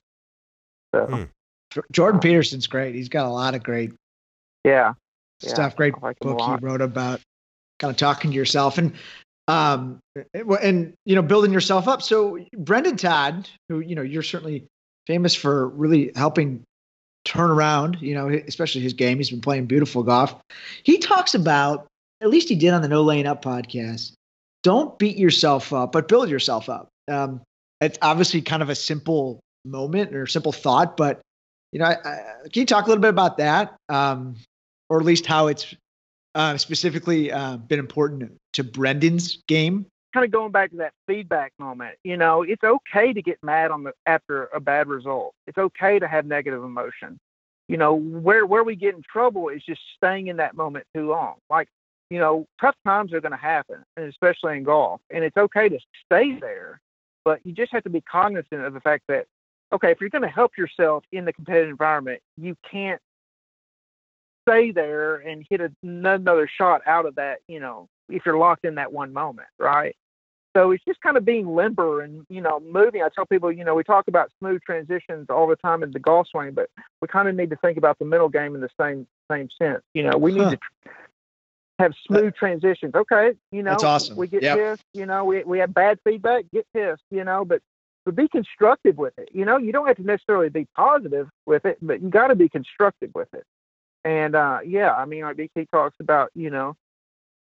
So, Hmm. Jordan Peterson's great. He's got a lot of great yeah, Yeah, stuff. Great like book he wrote about kind of talking to yourself and um and you know building yourself up. So Brendon Todd, who you know you're certainly famous for really helping turn around, you know, especially his game. He's been playing beautiful golf. He talks about at least he did on the No Laying Up podcast. Don't beat yourself up, but build yourself up. Um, it's obviously kind of a simple moment or simple thought, but you know, I, I, can you talk a little bit about that, um, or at least how it's uh, specifically uh, been important to Brendon's game? kind of going back to that feedback moment. You know, it's okay to get mad on the after a bad result. It's okay to have negative emotion. You know, where where we get in trouble is just staying in that moment too long. Like, you know, tough times are going to happen, and especially in golf, and it's okay to stay there, but you just have to be cognizant of the fact that okay, if you're going to help yourself in the competitive environment, you can't stay there and hit a, another shot out of that, you know, if you're locked in that one moment, right? So it's just kind of being limber and, you know, moving. I tell people, you know, we talk about smooth transitions all the time in the golf swing, but we kind of need to think about the mental game in the same same sense. You know, we need Huh. to have smooth transitions. Okay, you know, That's awesome. we get Yep. pissed, you know, we we have bad feedback, get pissed, you know, but but be constructive with it. You know, you don't have to necessarily be positive with it, but you got to be constructive with it. And uh, yeah, I mean, like BT talks about, you know,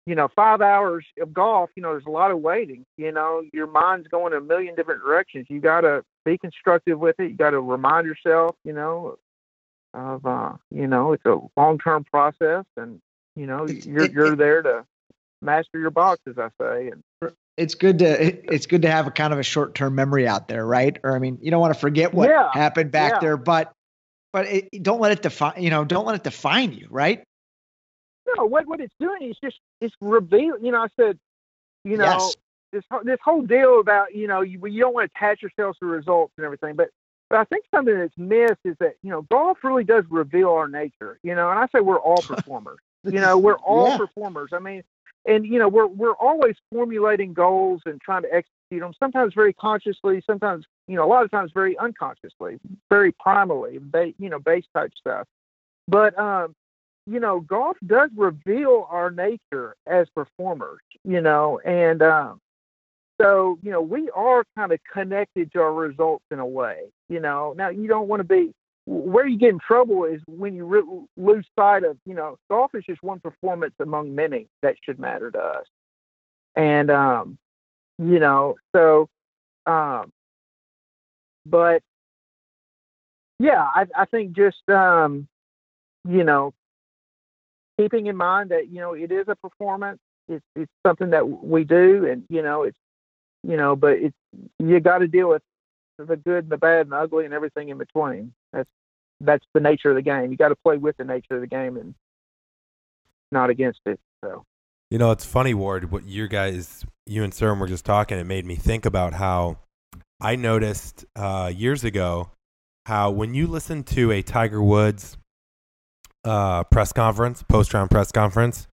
you know, five hours of golf, you know, there's a lot of waiting. You know, your mind's going a million different directions. You got to be constructive with it. You got to remind yourself, you know, of, uh, you know, it's a long-term process, and you know, you're it- you're there to master your box, as I say. And It's good to it's good to have a kind of a short term memory out there, right? Or I mean, you don't want to forget what Yeah. happened back Yeah. there, but but it, don't let it define you know don't let it define you, right? no, what what it's doing is just it's reveal. You know, I said, you know, Yes. this whole- this whole deal about you know you you don't want to attach yourself to results and everything, but but I think something that's missed is that you know golf really does reveal our nature. You know, and I say we're all performers. You know, we're all Yeah. performers. I mean, and you know, we're we're always formulating goals and trying to execute them. Sometimes very consciously, sometimes you know, a lot of times very unconsciously, very primally, ba- you know, base type stuff. But um, you know, golf does reveal our nature as performers. You know, and um, so you know, we are kind of connected to our results in a way. You know, now you don't want to be where you get in trouble is when you re- lose sight of, you know, golf is just one performance among many that should matter to us. And, um, you know, so, um, but yeah, I, I think just, um, you know, keeping in mind that, you know, it is a performance. It's, it's something that we do and, you know, it's, you know, but it's, you got to deal with the good and the bad and the ugly and everything in between. That's that's the nature of the game. You got to play with the nature of the game and not against it. So You know, it's funny, Ward, what you guys, you and Sir were just talking. It made me think about how I noticed uh, years ago how when you listen to a Tiger Woods uh, press conference, post round press conference,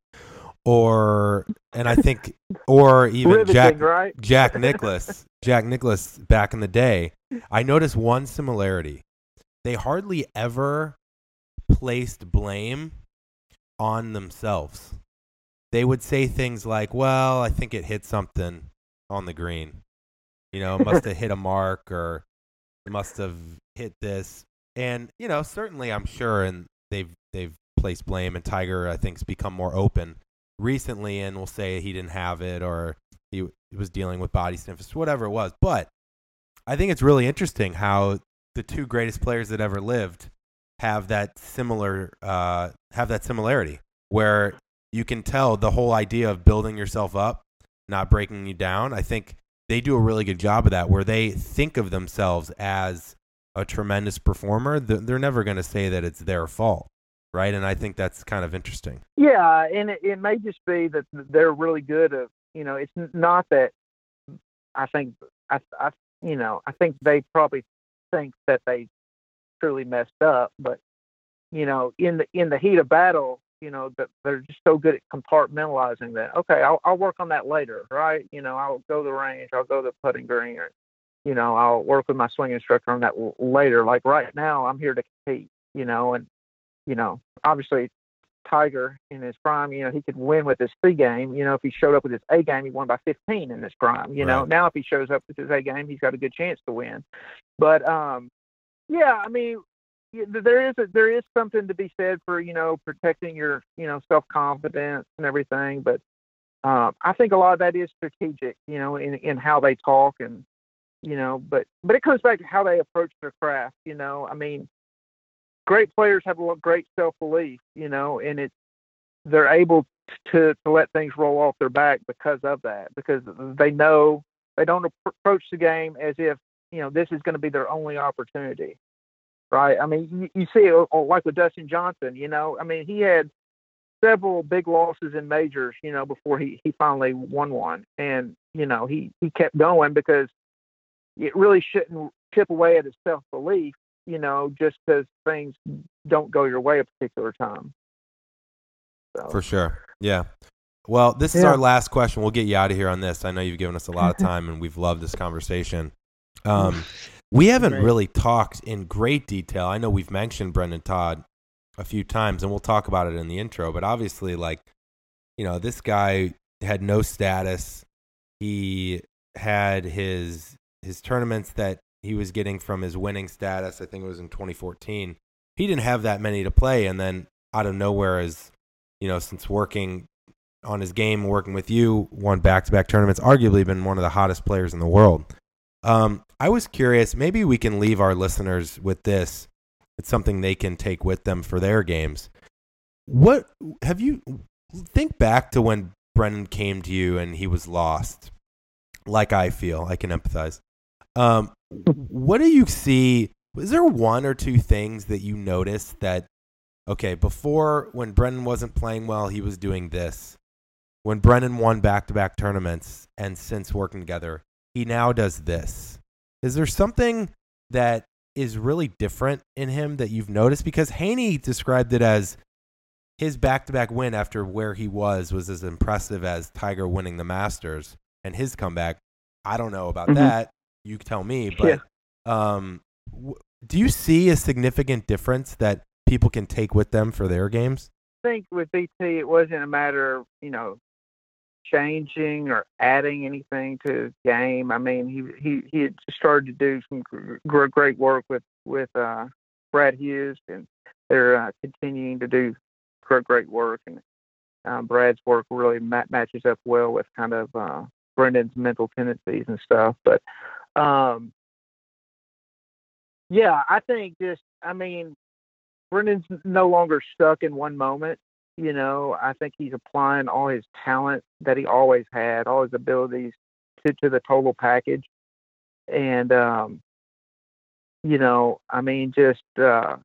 or, and I think, or even riveting, Jack, right? Jack Nicklaus, Jack Nicklaus back in the day, I noticed one similarity. They hardly ever placed blame on themselves. They would say things like, "Well, I think it hit something on the green. You know, it must have hit a mark or it must have hit this." And, you know, certainly I'm sure and they've they've placed blame and Tiger I think's become more open recently and will say he didn't have it or he was dealing with body stiffness, whatever it was. But I think it's really interesting how the two greatest players that ever lived have that similar uh, have that similarity where you can tell the whole idea of building yourself up, not breaking you down. I think they do a really good job of that where they think of themselves as a tremendous performer. They're never going to say that it's their fault, right? And I think that's kind of interesting. Yeah, and it, it may just be that they're really good at you know. It's not that I think I, I you know I think they probably think that they truly messed up, but you know in the in the heat of battle, you know that they're just so good at compartmentalizing that. Okay, I'll I'll work on that later, right? You know I'll go to the range, I'll go to the putting green, or you know I'll work with my swing instructor on that later. Like right now, I'm here to compete, you know, and you know obviously Tiger in his prime, you know, he could win with his C game. You know, if he showed up with his A game, he won by 15 in his prime. You know, now if he shows up with his A game, he's got a good chance to win. But um, yeah, I mean, there is a, there is something to be said for you know protecting your you know self confidence and everything. But um, I think a lot of that is strategic, you know, in in how they talk and you know, but but it comes back to how they approach their craft. You know, I mean, great players have a great self belief, you know, and it's they're able to to let things roll off their back because of that, because they know they don't approach the game as if you know this is going to be their only opportunity, right? I mean, you, you see, uh, like with Dustin Johnson, you know, I mean, he had several big losses in majors, you know, before he he finally won one, and you know, he he kept going because it really shouldn't chip away at his self belief you know, just because things don't go your way a particular time. So, For sure. Yeah. Well, this is Yeah. our last question. We'll get you out of here on this. I know you've given us a lot of time and we've loved this conversation. Um, we haven't Great. really talked in great detail. I know we've mentioned Brendon Todd a few times and we'll talk about it in the intro, but obviously, like, you know, this guy had no status. He had his his tournaments that he was getting from his winning status. I think it was in 2014. He didn't have that many to play, and then out of nowhere, as you know, since working on his game, working with you, won back to back tournaments, arguably been one of the hottest players in the world. Um, I was curious, maybe we can leave our listeners with this. It's something they can take with them for their games. What have you think back to when Brendon came to you and he was lost? Like I feel, I can empathize. Um, what do you see? Is there one or two things that you noticed that okay, before when Brendon wasn't playing well, he was doing this. When Brendon won back to back tournaments and since working together, he now does this. Is there something that is really different in him that you've noticed? Because Haney described it as his back-to-back win after where he was was as impressive as Tiger winning the Masters and his comeback. I don't know about Mhm. that. You tell me, but um, w- do you see a significant difference that people can take with them for their games? I think with BT, it wasn't a matter of you know changing or adding anything to his game. I mean, he he he had started to do some gr- gr- great work with with uh, Brad Hughes, and they're uh, continuing to do gr- great work. And um, Brad's work really ma- matches up well with kind of uh, Brendon's mental tendencies and stuff. But um, yeah, I think just I mean Brendon's no longer stuck in one moment. You know, I think he's applying all his talent that he always had, all his abilities to, to the total package. And, um, you know, I mean, just, uh,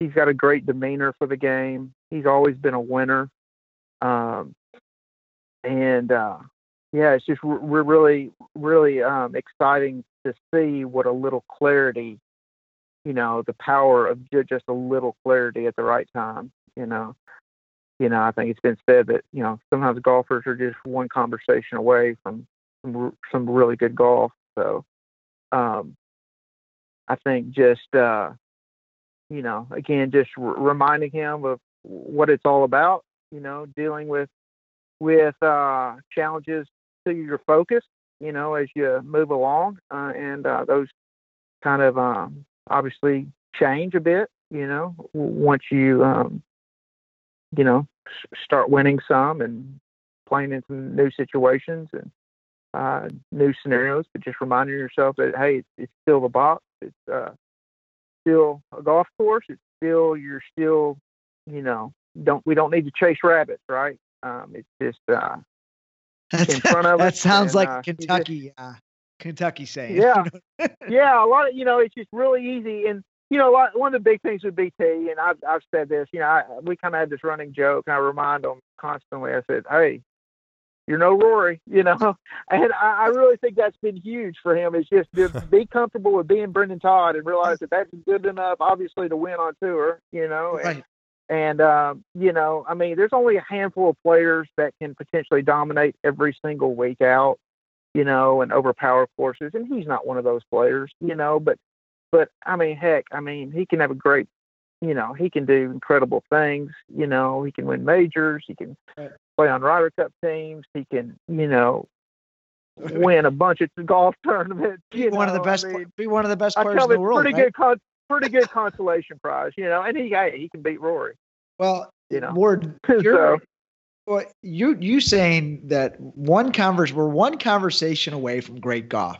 he's got a great demeanor for the game. He's always been a winner. Um, and, uh, yeah, it's just, we're really, really, um, exciting to see what a little clarity you know the power of just a little clarity at the right time you know? You know i think it's been said that you know sometimes golfers are just one conversation away from some, some really good golf so um i think just uh you know again just r- reminding him of what it's all about you know dealing with with uh challenges to your focus you know as you move along uh, and uh those kind of um obviously change a bit, you know, once you, um, you know, start winning some and playing in some new situations and uh, new scenarios, but just reminding yourself that, hey, it's, it's still the box. It's uh, still a golf course. It's still, you're still, you know, don't, we don't need to chase rabbits, right? Um, it's just, uh, That's, in front of that us, sounds and, like uh, Kentucky, uh, Kentucky saying. Yeah. yeah, a lot of you know, it's just really easy, and you know, a lot, one of the big things with BT, and I've I've said this, you know, I, we kind of had this running joke, and I remind them constantly. I said, "Hey, you're no Rory," you know, and I, I really think that's been huge for him. Is just to be comfortable with being Brendon Todd and realize that that's good enough, obviously, to win on tour, you know, Right. and um, you know, I mean, there's only a handful of players that can potentially dominate every single week out, you know, and overpower courses, and he's not one of those players, you know. But, but I mean, heck, I mean, he can have a great, you know, he can do incredible things. You know, he can win majors. He can Right. play on Ryder Cup teams. He can, you know, win a bunch of golf tournaments. Be one of the best. I mean, be one of the best players in the world. pretty right? good, con- pretty good consolation prize, you know. And he, hey, he can beat Rory, Well, you know. Ward, so well, you you saying that one converse we're one conversation away from great golf,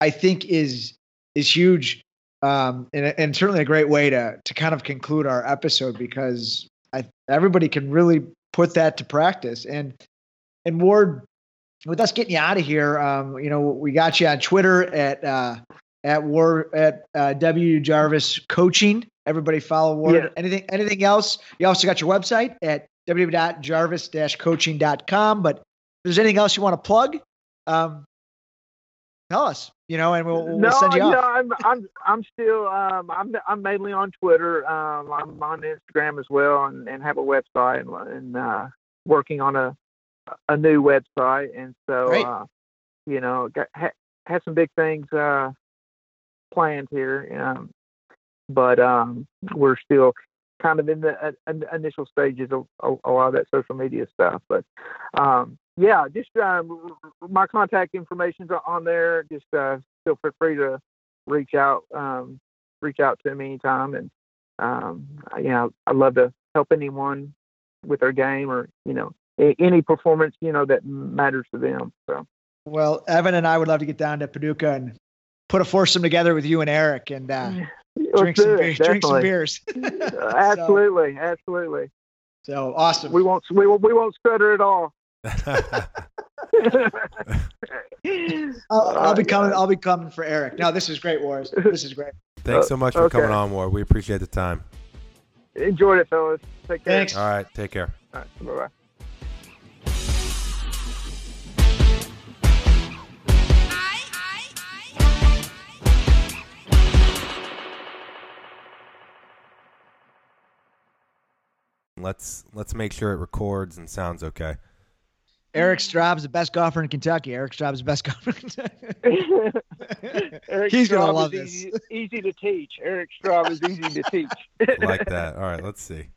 I think is is huge, um, and, and certainly a great way to to kind of conclude our episode because I everybody can really put that to practice and and Ward, with us getting you out of here, um, you know we got you on Twitter at uh, at War at uh, W Jarvis Coaching. Everybody follow Ward. Yeah. Anything anything else? You also got your website at www.jarvis-coaching.com. But if there's anything else you want to plug, um, tell us. You know, and we'll, we'll no, send you no, off. I'm I'm I'm still um I'm I'm mainly on Twitter. Um, I'm on Instagram as well, and, and have a website and, and uh, working on a a new website. And so, uh, you know, got ha, had some big things uh planned here. Um, but um, we're still kind of in the uh, initial stages of a, lot of that social media stuff. But um, yeah, just um, my contact information's on there. Just uh, feel free to reach out, um, reach out to me anytime, and um, you know, I'd love to help anyone with their game or you know any performance you know that matters to them. So Well, Evan and I would love to get down to Paducah and put a foursome together with you and Eric and uh, drink some it, beers. Drink some beers. Absolutely, absolutely. So awesome. We won't we won't we won't stutter at all. I'll, I'll be coming. I'll be coming for Eric. No, this is great, Wars. This is great. Thanks so much for Okay. coming on, Ward. We appreciate the time. Enjoyed it, fellas. Take care. Thanks. All right, take care. All right, bye bye. Let's let's make sure it records and sounds okay. Eric Straub's the best golfer in Kentucky. Eric Straub's the best golfer in Kentucky. Eric He's gonna Straub love is this. Easy, easy to teach. Eric Straub is easy to teach. Like that. All right, let's see.